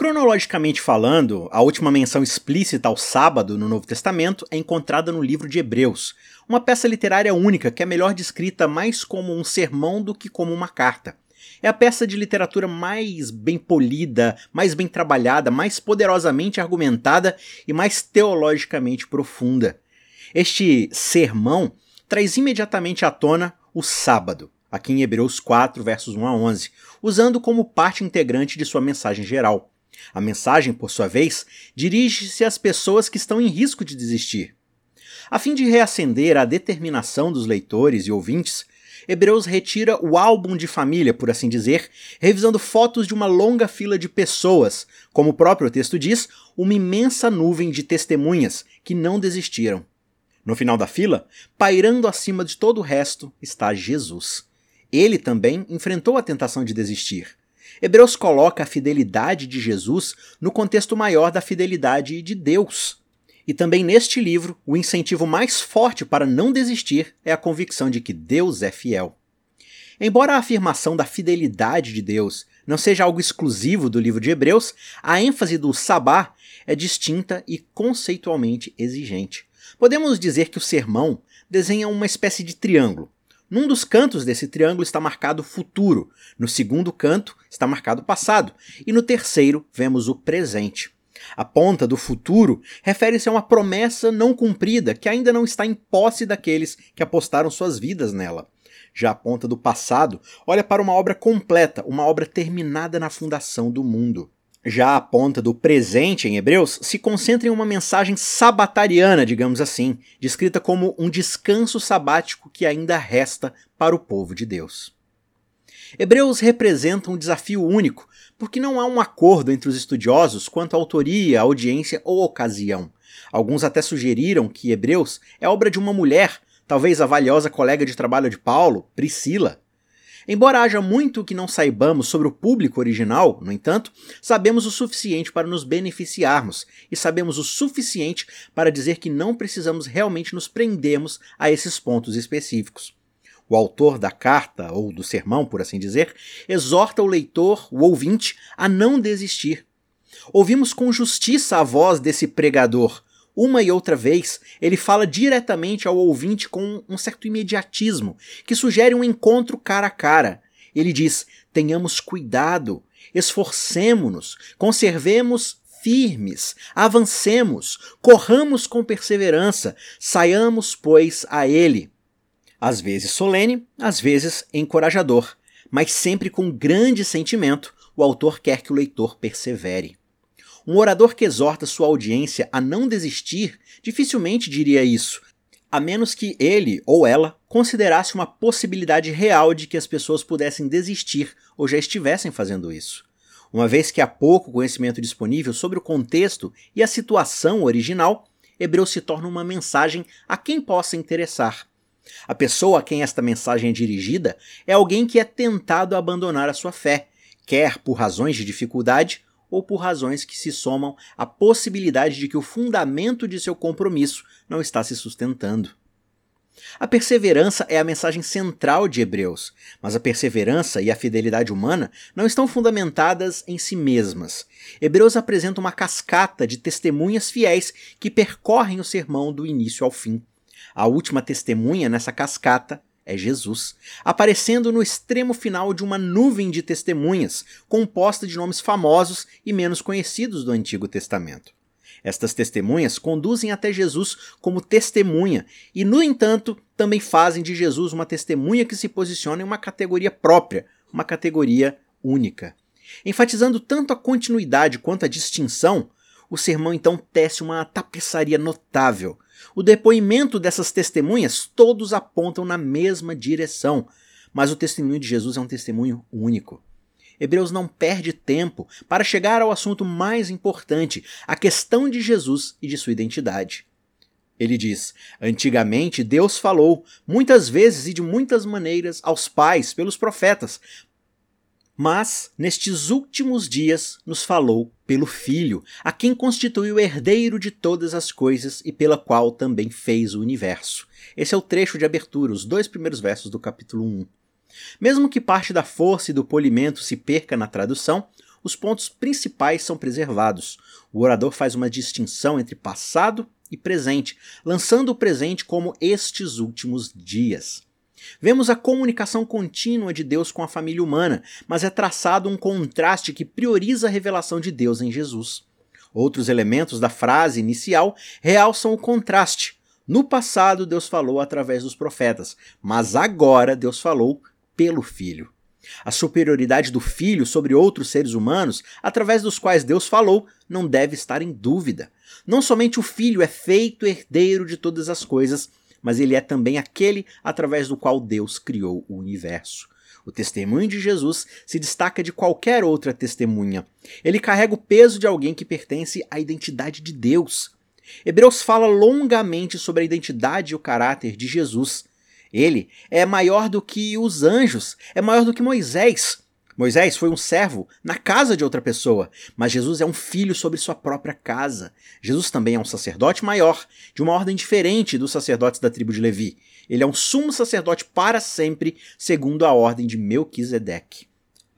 Cronologicamente falando, a última menção explícita ao sábado no Novo Testamento é encontrada no livro de Hebreus, uma peça literária única que é melhor descrita mais como um sermão do que como uma carta. É a peça de literatura mais bem polida, mais bem trabalhada, mais poderosamente argumentada e mais teologicamente profunda. Este sermão traz imediatamente à tona o sábado, aqui em Hebreus 4, versos 1 a 11, usando como parte integrante de sua mensagem geral. A mensagem, por sua vez, dirige-se às pessoas que estão em risco de desistir. A fim de reacender a determinação dos leitores e ouvintes, Hebreus retira o álbum de família, por assim dizer, revisando fotos de uma longa fila de pessoas, como o próprio texto diz, uma imensa nuvem de testemunhas que não desistiram. No final da fila, pairando acima de todo o resto, está Jesus. Ele também enfrentou a tentação de desistir. Hebreus coloca a fidelidade de Jesus no contexto maior da fidelidade de Deus. E também neste livro, o incentivo mais forte para não desistir é a convicção de que Deus é fiel. Embora a afirmação da fidelidade de Deus não seja algo exclusivo do livro de Hebreus, a ênfase do sabá é distinta e conceitualmente exigente. Podemos dizer que o sermão desenha uma espécie de triângulo. Num dos cantos desse triângulo está marcado futuro, no segundo canto está marcado passado, e no terceiro vemos o presente. A ponta do futuro refere-se a uma promessa não cumprida que ainda não está em posse daqueles que apostaram suas vidas nela. Já a ponta do passado olha para uma obra completa, uma obra terminada na fundação do mundo. Já a ponta do presente em Hebreus se concentra em uma mensagem sabatariana, digamos assim, descrita como um descanso sabático que ainda resta para o povo de Deus. Hebreus representa um desafio único, porque não há um acordo entre os estudiosos quanto à autoria, audiência ou ocasião. Alguns até sugeriram que Hebreus é obra de uma mulher, talvez a valiosa colega de trabalho de Paulo, Priscila. Embora haja muito que não saibamos sobre o público original, no entanto, sabemos o suficiente para nos beneficiarmos e sabemos o suficiente para dizer que não precisamos realmente nos prendermos a esses pontos específicos. O autor da carta, ou do sermão, por assim dizer, exorta o leitor, o ouvinte, a não desistir. Ouvimos com justiça a voz desse pregador. Uma e outra vez, ele fala diretamente ao ouvinte com um certo imediatismo, que sugere um encontro cara a cara. Ele diz: tenhamos cuidado, esforcemo-nos, conservemos firmes, avancemos, corramos com perseverança, saiamos, pois, a Ele às vezes solene, às vezes encorajador, mas sempre com grande sentimento, o autor quer que o leitor persevere. Um orador que exorta sua audiência a não desistir dificilmente diria isso, a menos que ele ou ela considerasse uma possibilidade real de que as pessoas pudessem desistir ou já estivessem fazendo isso. Uma vez que há pouco conhecimento disponível sobre o contexto e a situação original, Hebreu se torna uma mensagem a quem possa interessar, a pessoa a quem esta mensagem é dirigida é alguém que é tentado a abandonar a sua fé, quer por razões de dificuldade ou por razões que se somam à possibilidade de que o fundamento de seu compromisso não está se sustentando. A perseverança é a mensagem central de Hebreus, mas a perseverança e a fidelidade humana não estão fundamentadas em si mesmas. Hebreus apresenta uma cascata de testemunhas fiéis que percorrem o sermão do início ao fim. A última testemunha nessa cascata é Jesus, aparecendo no extremo final de uma nuvem de testemunhas, composta de nomes famosos e menos conhecidos do Antigo Testamento. Estas testemunhas conduzem até Jesus como testemunha e, no entanto, também fazem de Jesus uma testemunha que se posiciona em uma categoria própria, uma categoria única. Enfatizando tanto a continuidade quanto a distinção, o sermão então tece uma tapeçaria notável. O depoimento dessas testemunhas todos apontam na mesma direção, mas o testemunho de Jesus é um testemunho único. Hebreus não perde tempo para chegar ao assunto mais importante, a questão de Jesus e de sua identidade. Ele diz: Antigamente Deus falou, muitas vezes e de muitas maneiras, aos pais pelos profetas, mas nestes últimos dias nos falou pelo Filho, a quem constituiu herdeiro de todas as coisas e pela qual também fez o universo. Esse é o trecho de abertura, os dois primeiros versos do capítulo 1. Mesmo que parte da força e do polimento se perca na tradução, os pontos principais são preservados. O orador faz uma distinção entre passado e presente, lançando o presente como estes últimos dias. Vemos a comunicação contínua de Deus com a família humana, mas é traçado um contraste que prioriza a revelação de Deus em Jesus. Outros elementos da frase inicial realçam o contraste. No passado, Deus falou através dos profetas, mas agora Deus falou pelo Filho. A superioridade do Filho sobre outros seres humanos, através dos quais Deus falou, não deve estar em dúvida. Não somente o Filho é feito herdeiro de todas as coisas, mas ele é também aquele através do qual Deus criou o universo. O testemunho de Jesus se destaca de qualquer outra testemunha. Ele carrega o peso de alguém que pertence à identidade de Deus. Hebreus fala longamente sobre a identidade e o caráter de Jesus. Ele é maior do que os anjos, é maior do que Moisés. Moisés foi um servo na casa de outra pessoa, mas Jesus é um filho sobre sua própria casa. Jesus também é um sacerdote maior, de uma ordem diferente dos sacerdotes da tribo de Levi. Ele é um sumo sacerdote para sempre, segundo a ordem de Melquisedeque.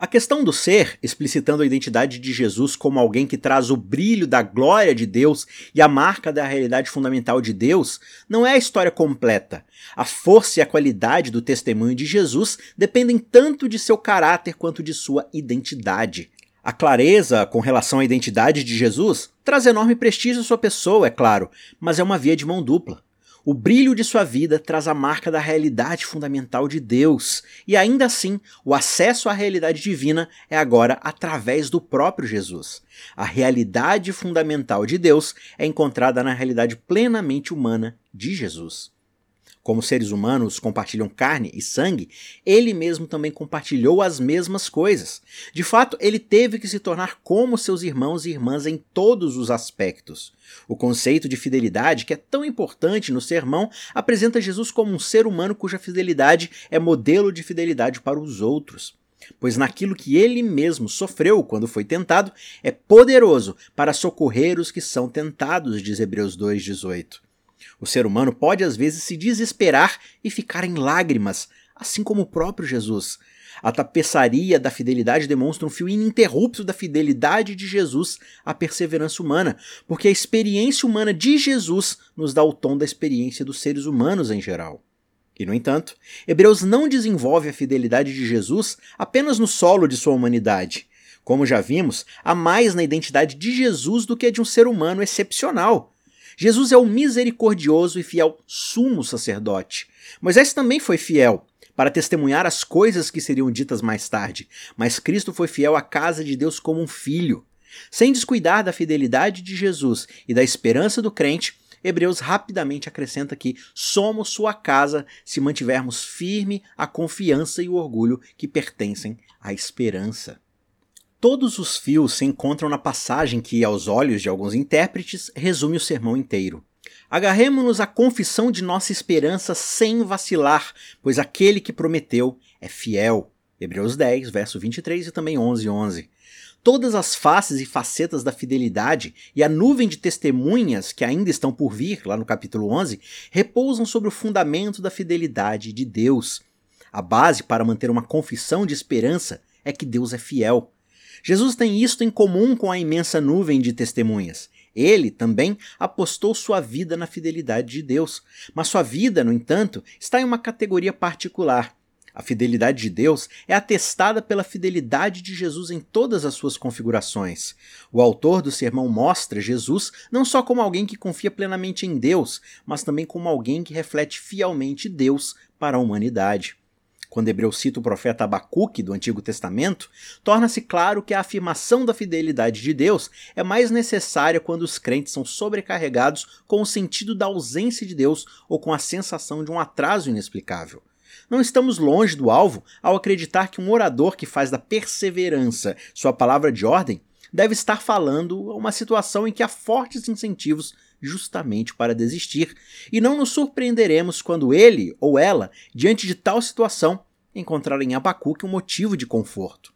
A questão do ser, explicitando a identidade de Jesus como alguém que traz o brilho da glória de Deus e a marca da realidade fundamental de Deus, não é a história completa. A força e a qualidade do testemunho de Jesus dependem tanto de seu caráter quanto de sua identidade. A clareza com relação à identidade de Jesus traz enorme prestígio à sua pessoa, é claro, mas é uma via de mão dupla. O brilho de sua vida traz a marca da realidade fundamental de Deus, e ainda assim, o acesso à realidade divina é agora através do próprio Jesus. A realidade fundamental de Deus é encontrada na realidade plenamente humana de Jesus. Como seres humanos compartilham carne e sangue, ele mesmo também compartilhou as mesmas coisas. De fato, ele teve que se tornar como seus irmãos e irmãs em todos os aspectos. O conceito de fidelidade, que é tão importante no sermão, apresenta Jesus como um ser humano cuja fidelidade é modelo de fidelidade para os outros pois naquilo que ele mesmo sofreu quando foi tentado, é poderoso para socorrer os que são tentados, diz Hebreus 2,18. O ser humano pode às vezes se desesperar e ficar em lágrimas, assim como o próprio Jesus. A tapeçaria da fidelidade demonstra um fio ininterrupto da fidelidade de Jesus à perseverança humana, porque a experiência humana de Jesus nos dá o tom da experiência dos seres humanos em geral. E, no entanto, Hebreus não desenvolve a fidelidade de Jesus apenas no solo de sua humanidade. Como já vimos, há mais na identidade de Jesus do que a de um ser humano excepcional. Jesus é o misericordioso e fiel sumo sacerdote. Moisés também foi fiel para testemunhar as coisas que seriam ditas mais tarde, mas Cristo foi fiel à casa de Deus como um filho. Sem descuidar da fidelidade de Jesus e da esperança do crente, Hebreus rapidamente acrescenta que somos sua casa se mantivermos firme a confiança e o orgulho que pertencem à esperança. Todos os fios se encontram na passagem que, aos olhos de alguns intérpretes, resume o sermão inteiro. Agarremos-nos à confissão de nossa esperança sem vacilar, pois aquele que prometeu é fiel. Hebreus 10, verso 23 e também 11, 11. Todas as faces e facetas da fidelidade e a nuvem de testemunhas que ainda estão por vir, lá no capítulo 11, repousam sobre o fundamento da fidelidade de Deus. A base para manter uma confissão de esperança é que Deus é fiel. Jesus tem isto em comum com a imensa nuvem de testemunhas. Ele também apostou sua vida na fidelidade de Deus, mas sua vida, no entanto, está em uma categoria particular. A fidelidade de Deus é atestada pela fidelidade de Jesus em todas as suas configurações. O autor do sermão mostra Jesus não só como alguém que confia plenamente em Deus, mas também como alguém que reflete fielmente Deus para a humanidade quando Hebreu cita o profeta Abacuque do Antigo Testamento, torna-se claro que a afirmação da fidelidade de Deus é mais necessária quando os crentes são sobrecarregados com o sentido da ausência de Deus ou com a sensação de um atraso inexplicável. Não estamos longe do alvo ao acreditar que um orador que faz da perseverança sua palavra de ordem deve estar falando uma situação em que há fortes incentivos justamente para desistir, e não nos surpreenderemos quando ele ou ela, diante de tal situação, encontrar em Abacuque um motivo de conforto.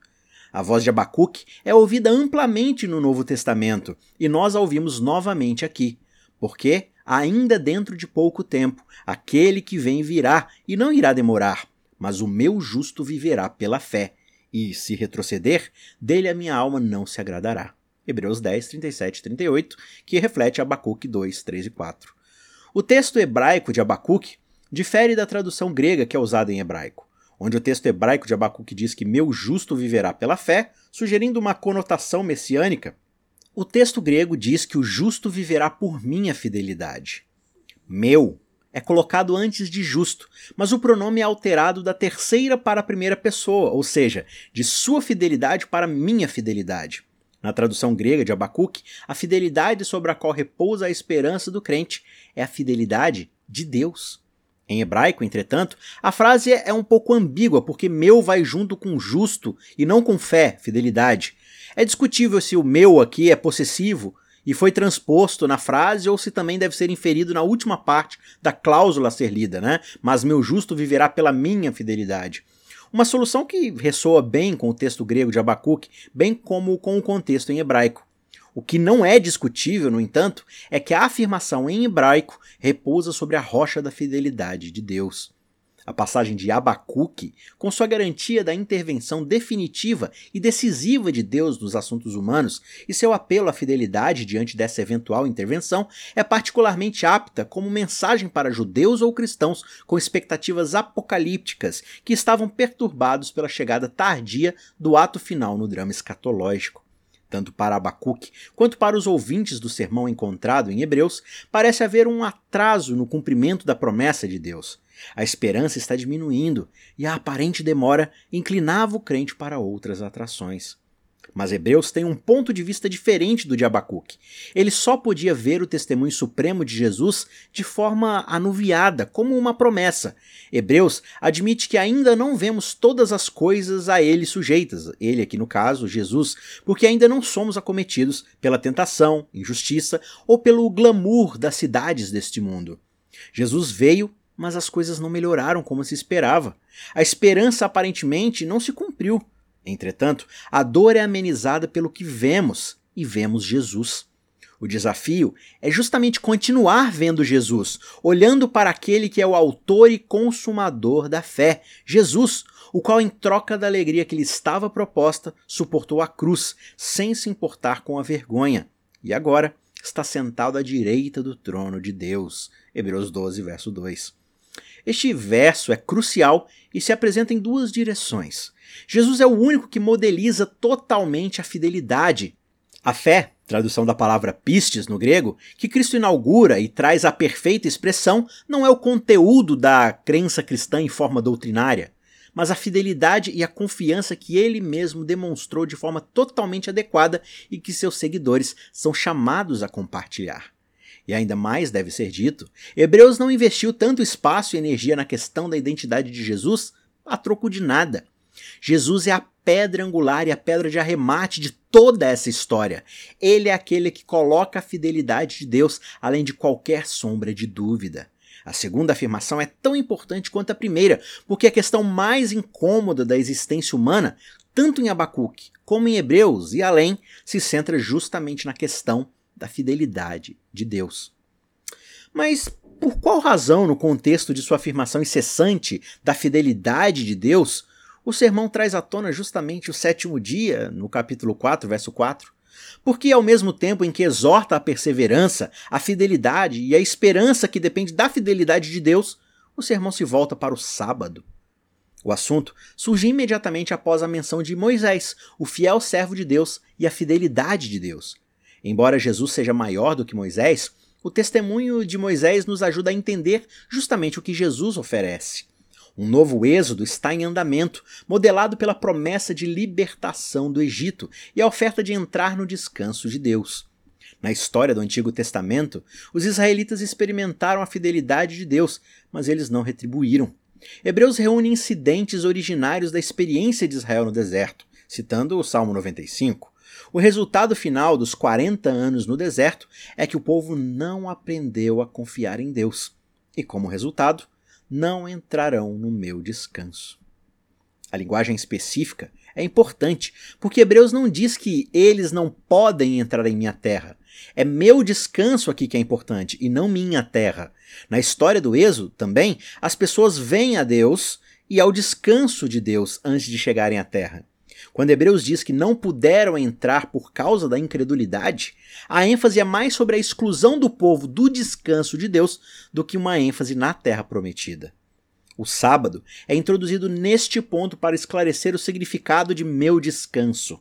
A voz de Abacuque é ouvida amplamente no Novo Testamento, e nós a ouvimos novamente aqui, porque, ainda dentro de pouco tempo, aquele que vem virá e não irá demorar, mas o meu justo viverá pela fé, e se retroceder, dele a minha alma não se agradará. Hebreus 10, 37 e 38, que reflete Abacuque 2, 3 e 4. O texto hebraico de Abacuque difere da tradução grega que é usada em hebraico, onde o texto hebraico de Abacuque diz que meu justo viverá pela fé, sugerindo uma conotação messiânica. O texto grego diz que o justo viverá por minha fidelidade. Meu é colocado antes de justo, mas o pronome é alterado da terceira para a primeira pessoa, ou seja, de sua fidelidade para minha fidelidade. Na tradução grega de Abacuque, a fidelidade sobre a qual repousa a esperança do crente é a fidelidade de Deus. Em hebraico, entretanto, a frase é um pouco ambígua, porque meu vai junto com justo e não com fé, fidelidade. É discutível se o meu aqui é possessivo e foi transposto na frase ou se também deve ser inferido na última parte da cláusula a ser lida, né? Mas meu justo viverá pela minha fidelidade. Uma solução que ressoa bem com o texto grego de Abacuque, bem como com o contexto em hebraico. O que não é discutível, no entanto, é que a afirmação em hebraico repousa sobre a rocha da fidelidade de Deus a passagem de Abacuque, com sua garantia da intervenção definitiva e decisiva de Deus nos assuntos humanos e seu apelo à fidelidade diante dessa eventual intervenção, é particularmente apta como mensagem para judeus ou cristãos com expectativas apocalípticas que estavam perturbados pela chegada tardia do ato final no drama escatológico tanto para Abacuque quanto para os ouvintes do sermão encontrado em Hebreus, parece haver um atraso no cumprimento da promessa de Deus. A esperança está diminuindo e a aparente demora inclinava o crente para outras atrações. Mas Hebreus tem um ponto de vista diferente do de Abacuque. Ele só podia ver o testemunho supremo de Jesus de forma anuviada, como uma promessa. Hebreus admite que ainda não vemos todas as coisas a ele sujeitas, ele aqui no caso, Jesus, porque ainda não somos acometidos pela tentação, injustiça ou pelo glamour das cidades deste mundo. Jesus veio mas as coisas não melhoraram como se esperava. A esperança aparentemente não se cumpriu. Entretanto, a dor é amenizada pelo que vemos, e vemos Jesus. O desafio é justamente continuar vendo Jesus, olhando para aquele que é o autor e consumador da fé, Jesus, o qual, em troca da alegria que lhe estava proposta, suportou a cruz, sem se importar com a vergonha. E agora está sentado à direita do trono de Deus. Hebreus 12, verso 2. Este verso é crucial e se apresenta em duas direções. Jesus é o único que modeliza totalmente a fidelidade. A fé, tradução da palavra pistes no grego, que Cristo inaugura e traz a perfeita expressão, não é o conteúdo da crença cristã em forma doutrinária, mas a fidelidade e a confiança que ele mesmo demonstrou de forma totalmente adequada e que seus seguidores são chamados a compartilhar. E ainda mais deve ser dito, Hebreus não investiu tanto espaço e energia na questão da identidade de Jesus a troco de nada. Jesus é a pedra angular e a pedra de arremate de toda essa história. Ele é aquele que coloca a fidelidade de Deus além de qualquer sombra de dúvida. A segunda afirmação é tão importante quanto a primeira, porque a questão mais incômoda da existência humana, tanto em Abacuque como em Hebreus e além, se centra justamente na questão da fidelidade de Deus. Mas por qual razão, no contexto de sua afirmação incessante da fidelidade de Deus, o sermão traz à tona justamente o sétimo dia, no capítulo 4, verso 4? Porque, ao mesmo tempo em que exorta a perseverança, a fidelidade e a esperança que depende da fidelidade de Deus, o sermão se volta para o sábado. O assunto surge imediatamente após a menção de Moisés, o fiel servo de Deus e a fidelidade de Deus. Embora Jesus seja maior do que Moisés, o testemunho de Moisés nos ajuda a entender justamente o que Jesus oferece. Um novo êxodo está em andamento, modelado pela promessa de libertação do Egito e a oferta de entrar no descanso de Deus. Na história do Antigo Testamento, os israelitas experimentaram a fidelidade de Deus, mas eles não retribuíram. Hebreus reúne incidentes originários da experiência de Israel no deserto, citando o Salmo 95. O resultado final dos 40 anos no deserto é que o povo não aprendeu a confiar em Deus e, como resultado, não entrarão no meu descanso. A linguagem específica é importante, porque Hebreus não diz que eles não podem entrar em minha terra. É meu descanso aqui que é importante e não minha terra. Na história do Êxodo, também, as pessoas vêm a Deus e ao descanso de Deus antes de chegarem à terra. Quando Hebreus diz que não puderam entrar por causa da incredulidade, a ênfase é mais sobre a exclusão do povo do descanso de Deus do que uma ênfase na terra prometida. O sábado é introduzido neste ponto para esclarecer o significado de meu descanso.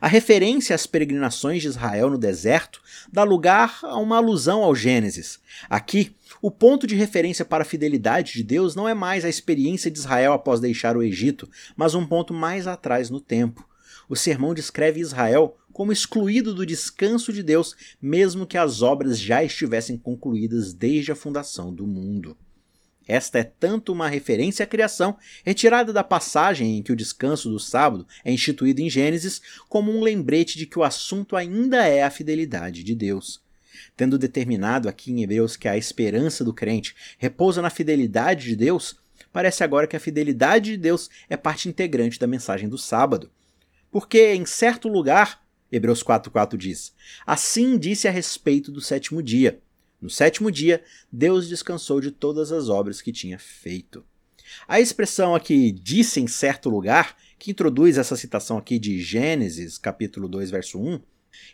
A referência às peregrinações de Israel no deserto dá lugar a uma alusão ao Gênesis. Aqui, o ponto de referência para a fidelidade de Deus não é mais a experiência de Israel após deixar o Egito, mas um ponto mais atrás no tempo. O sermão descreve Israel como excluído do descanso de Deus, mesmo que as obras já estivessem concluídas desde a fundação do mundo. Esta é tanto uma referência à criação, retirada da passagem em que o descanso do sábado é instituído em Gênesis, como um lembrete de que o assunto ainda é a fidelidade de Deus. Tendo determinado aqui em Hebreus que a esperança do crente repousa na fidelidade de Deus, parece agora que a fidelidade de Deus é parte integrante da mensagem do sábado. Porque em certo lugar, Hebreus 4,4 diz: Assim disse a respeito do sétimo dia. No sétimo dia, Deus descansou de todas as obras que tinha feito. A expressão aqui disse em certo lugar, que introduz essa citação aqui de Gênesis, capítulo 2, verso 1,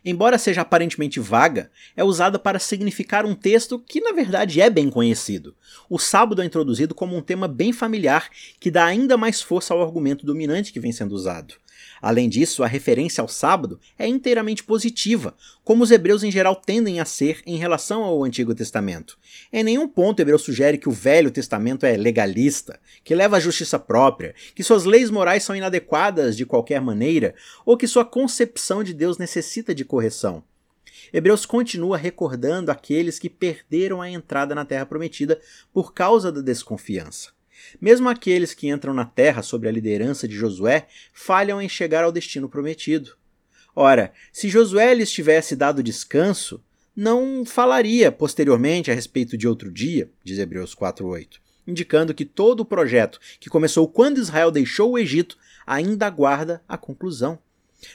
embora seja aparentemente vaga, é usada para significar um texto que na verdade é bem conhecido. O sábado é introduzido como um tema bem familiar que dá ainda mais força ao argumento dominante que vem sendo usado. Além disso, a referência ao sábado é inteiramente positiva, como os hebreus em geral tendem a ser em relação ao Antigo Testamento. Em nenhum ponto o hebreu sugere que o Velho Testamento é legalista, que leva à justiça própria, que suas leis morais são inadequadas de qualquer maneira, ou que sua concepção de Deus necessita de correção. Hebreus continua recordando aqueles que perderam a entrada na terra prometida por causa da desconfiança. Mesmo aqueles que entram na terra sob a liderança de Josué falham em chegar ao destino prometido. Ora, se Josué lhes tivesse dado descanso, não falaria posteriormente a respeito de outro dia, diz Hebreus 4:8, indicando que todo o projeto que começou quando Israel deixou o Egito ainda aguarda a conclusão.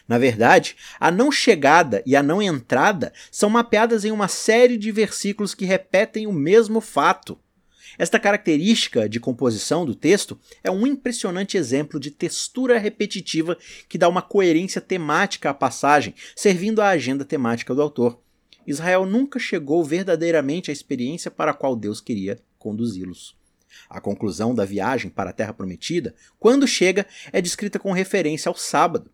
Na verdade, a não chegada e a não entrada são mapeadas em uma série de versículos que repetem o mesmo fato. Esta característica de composição do texto é um impressionante exemplo de textura repetitiva que dá uma coerência temática à passagem, servindo à agenda temática do autor. Israel nunca chegou verdadeiramente à experiência para a qual Deus queria conduzi-los. A conclusão da viagem para a Terra Prometida, quando chega, é descrita com referência ao sábado.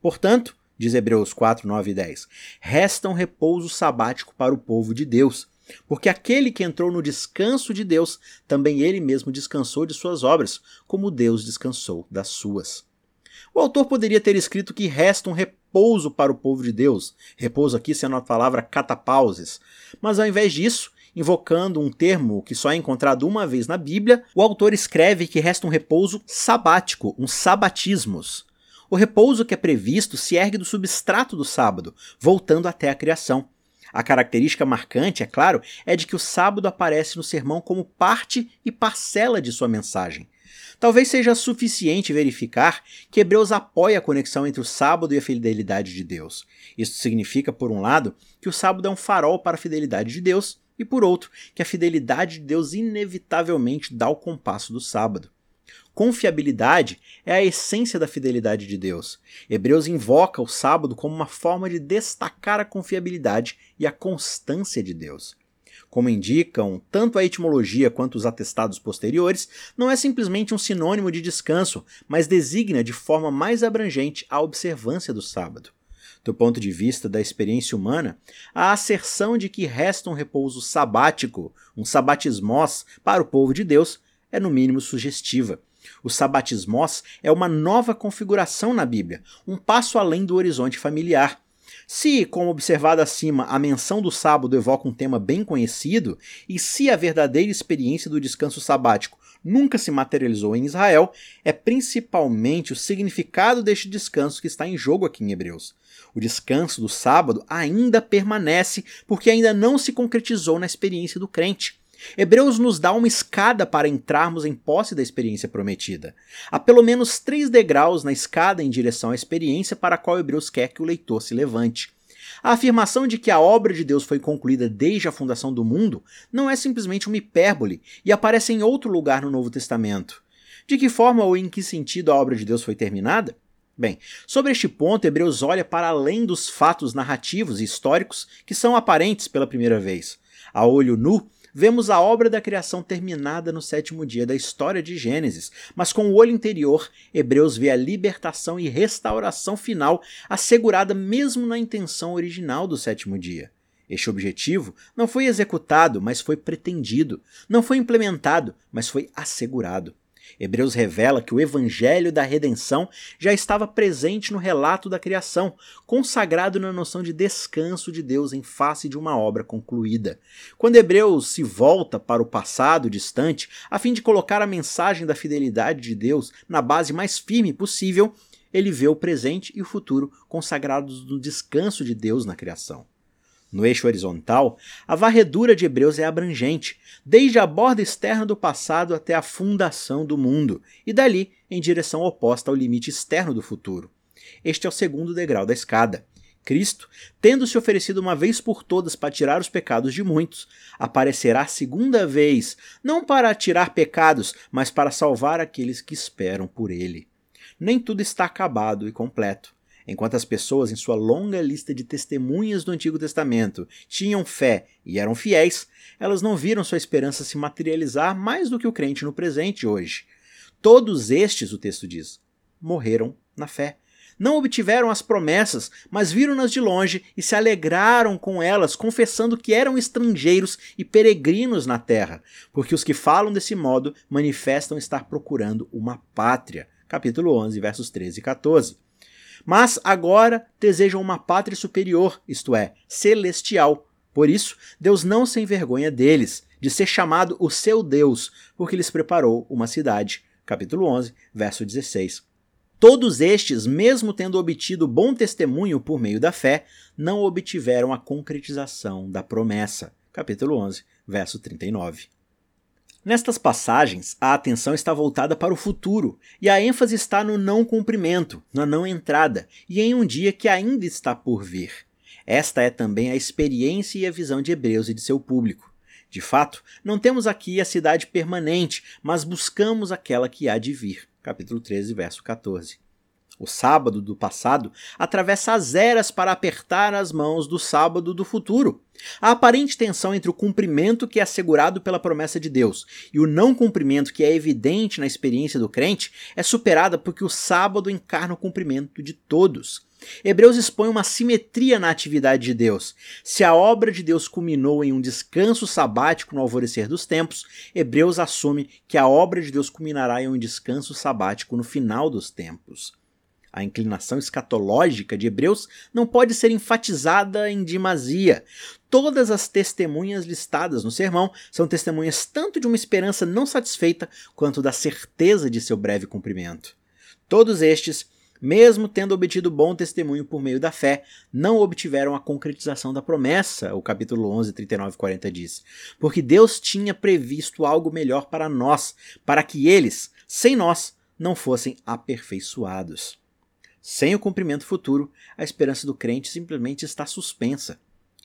Portanto, diz Hebreus 4, 9 e 10, resta um repouso sabático para o povo de Deus. Porque aquele que entrou no descanso de Deus, também ele mesmo descansou de suas obras, como Deus descansou das suas. O autor poderia ter escrito que resta um repouso para o povo de Deus, repouso aqui sendo a palavra catapauses, mas ao invés disso, invocando um termo que só é encontrado uma vez na Bíblia, o autor escreve que resta um repouso sabático, um sabatismos. O repouso que é previsto se ergue do substrato do sábado, voltando até a criação. A característica marcante, é claro, é de que o sábado aparece no sermão como parte e parcela de sua mensagem. Talvez seja suficiente verificar que Hebreus apoia a conexão entre o sábado e a fidelidade de Deus. Isso significa, por um lado, que o sábado é um farol para a fidelidade de Deus, e por outro, que a fidelidade de Deus inevitavelmente dá o compasso do sábado. Confiabilidade é a essência da fidelidade de Deus. Hebreus invoca o sábado como uma forma de destacar a confiabilidade e a constância de Deus. Como indicam tanto a etimologia quanto os atestados posteriores, não é simplesmente um sinônimo de descanso, mas designa de forma mais abrangente a observância do sábado. Do ponto de vista da experiência humana, a asserção de que resta um repouso sabático, um sabatismos, para o povo de Deus é no mínimo sugestiva. O sabatismos é uma nova configuração na Bíblia, um passo além do horizonte familiar. Se, como observado acima, a menção do sábado evoca um tema bem conhecido, e se a verdadeira experiência do descanso sabático nunca se materializou em Israel, é principalmente o significado deste descanso que está em jogo aqui em Hebreus. O descanso do sábado ainda permanece porque ainda não se concretizou na experiência do crente. Hebreus nos dá uma escada para entrarmos em posse da experiência prometida. Há pelo menos três degraus na escada em direção à experiência para a qual Hebreus quer que o leitor se levante. A afirmação de que a obra de Deus foi concluída desde a fundação do mundo não é simplesmente uma hipérbole e aparece em outro lugar no Novo Testamento. De que forma ou em que sentido a obra de Deus foi terminada? Bem, sobre este ponto, Hebreus olha para além dos fatos narrativos e históricos que são aparentes pela primeira vez. A olho nu, vemos a obra da criação terminada no sétimo dia da história de Gênesis, mas com o olho interior, Hebreus vê a libertação e restauração final assegurada mesmo na intenção original do sétimo dia. Este objetivo não foi executado, mas foi pretendido. Não foi implementado, mas foi assegurado. Hebreus revela que o evangelho da redenção já estava presente no relato da criação, consagrado na noção de descanso de Deus em face de uma obra concluída. Quando Hebreus se volta para o passado distante, a fim de colocar a mensagem da fidelidade de Deus na base mais firme possível, ele vê o presente e o futuro consagrados no descanso de Deus na criação. No eixo horizontal, a varredura de Hebreus é abrangente, desde a borda externa do passado até a fundação do mundo, e dali em direção oposta ao limite externo do futuro. Este é o segundo degrau da escada. Cristo, tendo se oferecido uma vez por todas para tirar os pecados de muitos, aparecerá segunda vez, não para tirar pecados, mas para salvar aqueles que esperam por ele. Nem tudo está acabado e completo. Enquanto as pessoas, em sua longa lista de testemunhas do Antigo Testamento, tinham fé e eram fiéis, elas não viram sua esperança se materializar mais do que o crente no presente hoje. Todos estes, o texto diz, morreram na fé. Não obtiveram as promessas, mas viram-nas de longe e se alegraram com elas, confessando que eram estrangeiros e peregrinos na terra, porque os que falam desse modo manifestam estar procurando uma pátria. Capítulo 11, versos 13 e 14 mas agora desejam uma pátria superior, isto é, celestial. Por isso, Deus não se envergonha deles, de ser chamado o seu Deus, porque lhes preparou uma cidade. Capítulo 11, verso 16. Todos estes, mesmo tendo obtido bom testemunho por meio da fé, não obtiveram a concretização da promessa. Capítulo 11, verso 39. Nestas passagens, a atenção está voltada para o futuro e a ênfase está no não cumprimento, na não entrada e em um dia que ainda está por vir. Esta é também a experiência e a visão de Hebreus e de seu público. De fato, não temos aqui a cidade permanente, mas buscamos aquela que há de vir. Capítulo 13, verso 14. O sábado do passado atravessa as eras para apertar as mãos do sábado do futuro. A aparente tensão entre o cumprimento que é assegurado pela promessa de Deus e o não cumprimento que é evidente na experiência do crente é superada porque o sábado encarna o cumprimento de todos. Hebreus expõe uma simetria na atividade de Deus. Se a obra de Deus culminou em um descanso sabático no alvorecer dos tempos, Hebreus assume que a obra de Deus culminará em um descanso sabático no final dos tempos. A inclinação escatológica de Hebreus não pode ser enfatizada em demasia. Todas as testemunhas listadas no sermão são testemunhas tanto de uma esperança não satisfeita quanto da certeza de seu breve cumprimento. Todos estes, mesmo tendo obtido bom testemunho por meio da fé, não obtiveram a concretização da promessa, o capítulo 11, 39 e 40 diz. Porque Deus tinha previsto algo melhor para nós, para que eles, sem nós, não fossem aperfeiçoados. Sem o cumprimento futuro, a esperança do crente simplesmente está suspensa.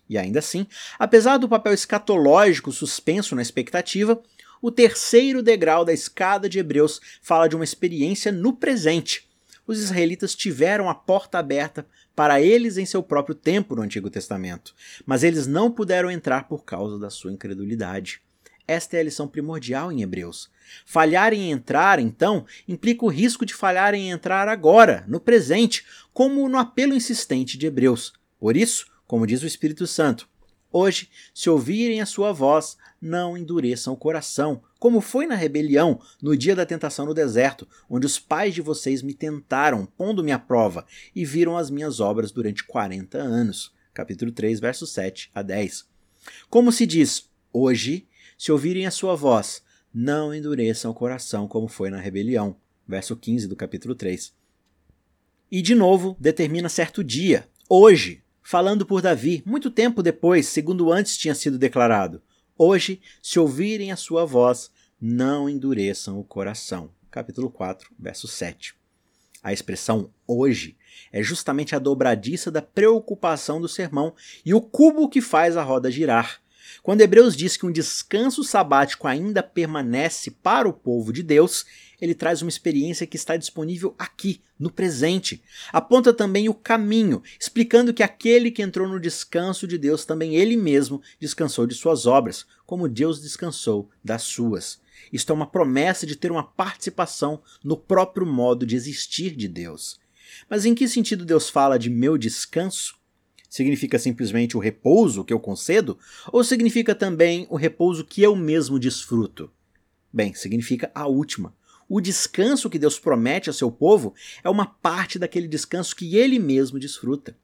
E ainda assim, apesar do papel escatológico suspenso na expectativa, o terceiro degrau da escada de Hebreus fala de uma experiência no presente. Os israelitas tiveram a porta aberta para eles em seu próprio tempo no Antigo Testamento, mas eles não puderam entrar por causa da sua incredulidade. Esta é a lição primordial em Hebreus. Falhar em entrar, então, implica o risco de falhar em entrar agora, no presente, como no apelo insistente de Hebreus. Por isso, como diz o Espírito Santo, hoje, se ouvirem a sua voz, não endureçam o coração, como foi na rebelião, no dia da tentação no deserto, onde os pais de vocês me tentaram, pondo-me à prova, e viram as minhas obras durante 40 anos. Capítulo 3, versos 7 a 10. Como se diz, hoje, se ouvirem a sua voz, não endureçam o coração como foi na rebelião. Verso 15 do capítulo 3. E de novo determina certo dia, hoje, falando por Davi, muito tempo depois, segundo antes tinha sido declarado. Hoje, se ouvirem a sua voz, não endureçam o coração. Capítulo 4, verso 7. A expressão hoje é justamente a dobradiça da preocupação do sermão e o cubo que faz a roda girar. Quando Hebreus diz que um descanso sabático ainda permanece para o povo de Deus, ele traz uma experiência que está disponível aqui, no presente. Aponta também o caminho, explicando que aquele que entrou no descanso de Deus também ele mesmo descansou de suas obras, como Deus descansou das suas. Isto é uma promessa de ter uma participação no próprio modo de existir de Deus. Mas em que sentido Deus fala de meu descanso? Significa simplesmente o repouso que eu concedo? Ou significa também o repouso que eu mesmo desfruto? Bem, significa a última. O descanso que Deus promete a seu povo é uma parte daquele descanso que ele mesmo desfruta.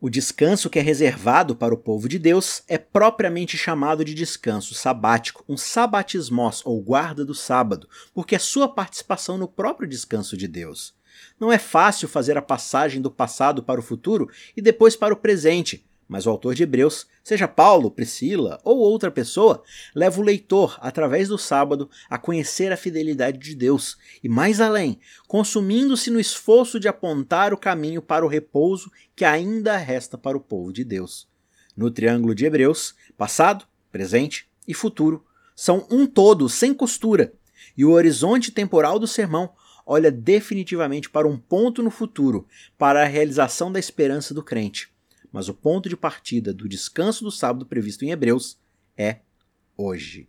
O descanso que é reservado para o povo de Deus é propriamente chamado de descanso sabático, um sabatismos ou guarda do sábado, porque é sua participação no próprio descanso de Deus. Não é fácil fazer a passagem do passado para o futuro e depois para o presente, mas o autor de Hebreus, seja Paulo, Priscila ou outra pessoa, leva o leitor, através do sábado, a conhecer a fidelidade de Deus e, mais além, consumindo-se no esforço de apontar o caminho para o repouso que ainda resta para o povo de Deus. No triângulo de Hebreus, passado, presente e futuro são um todo sem costura, e o horizonte temporal do sermão olha definitivamente para um ponto no futuro, para a realização da esperança do crente. Mas o ponto de partida do descanso do sábado previsto em Hebreus é hoje.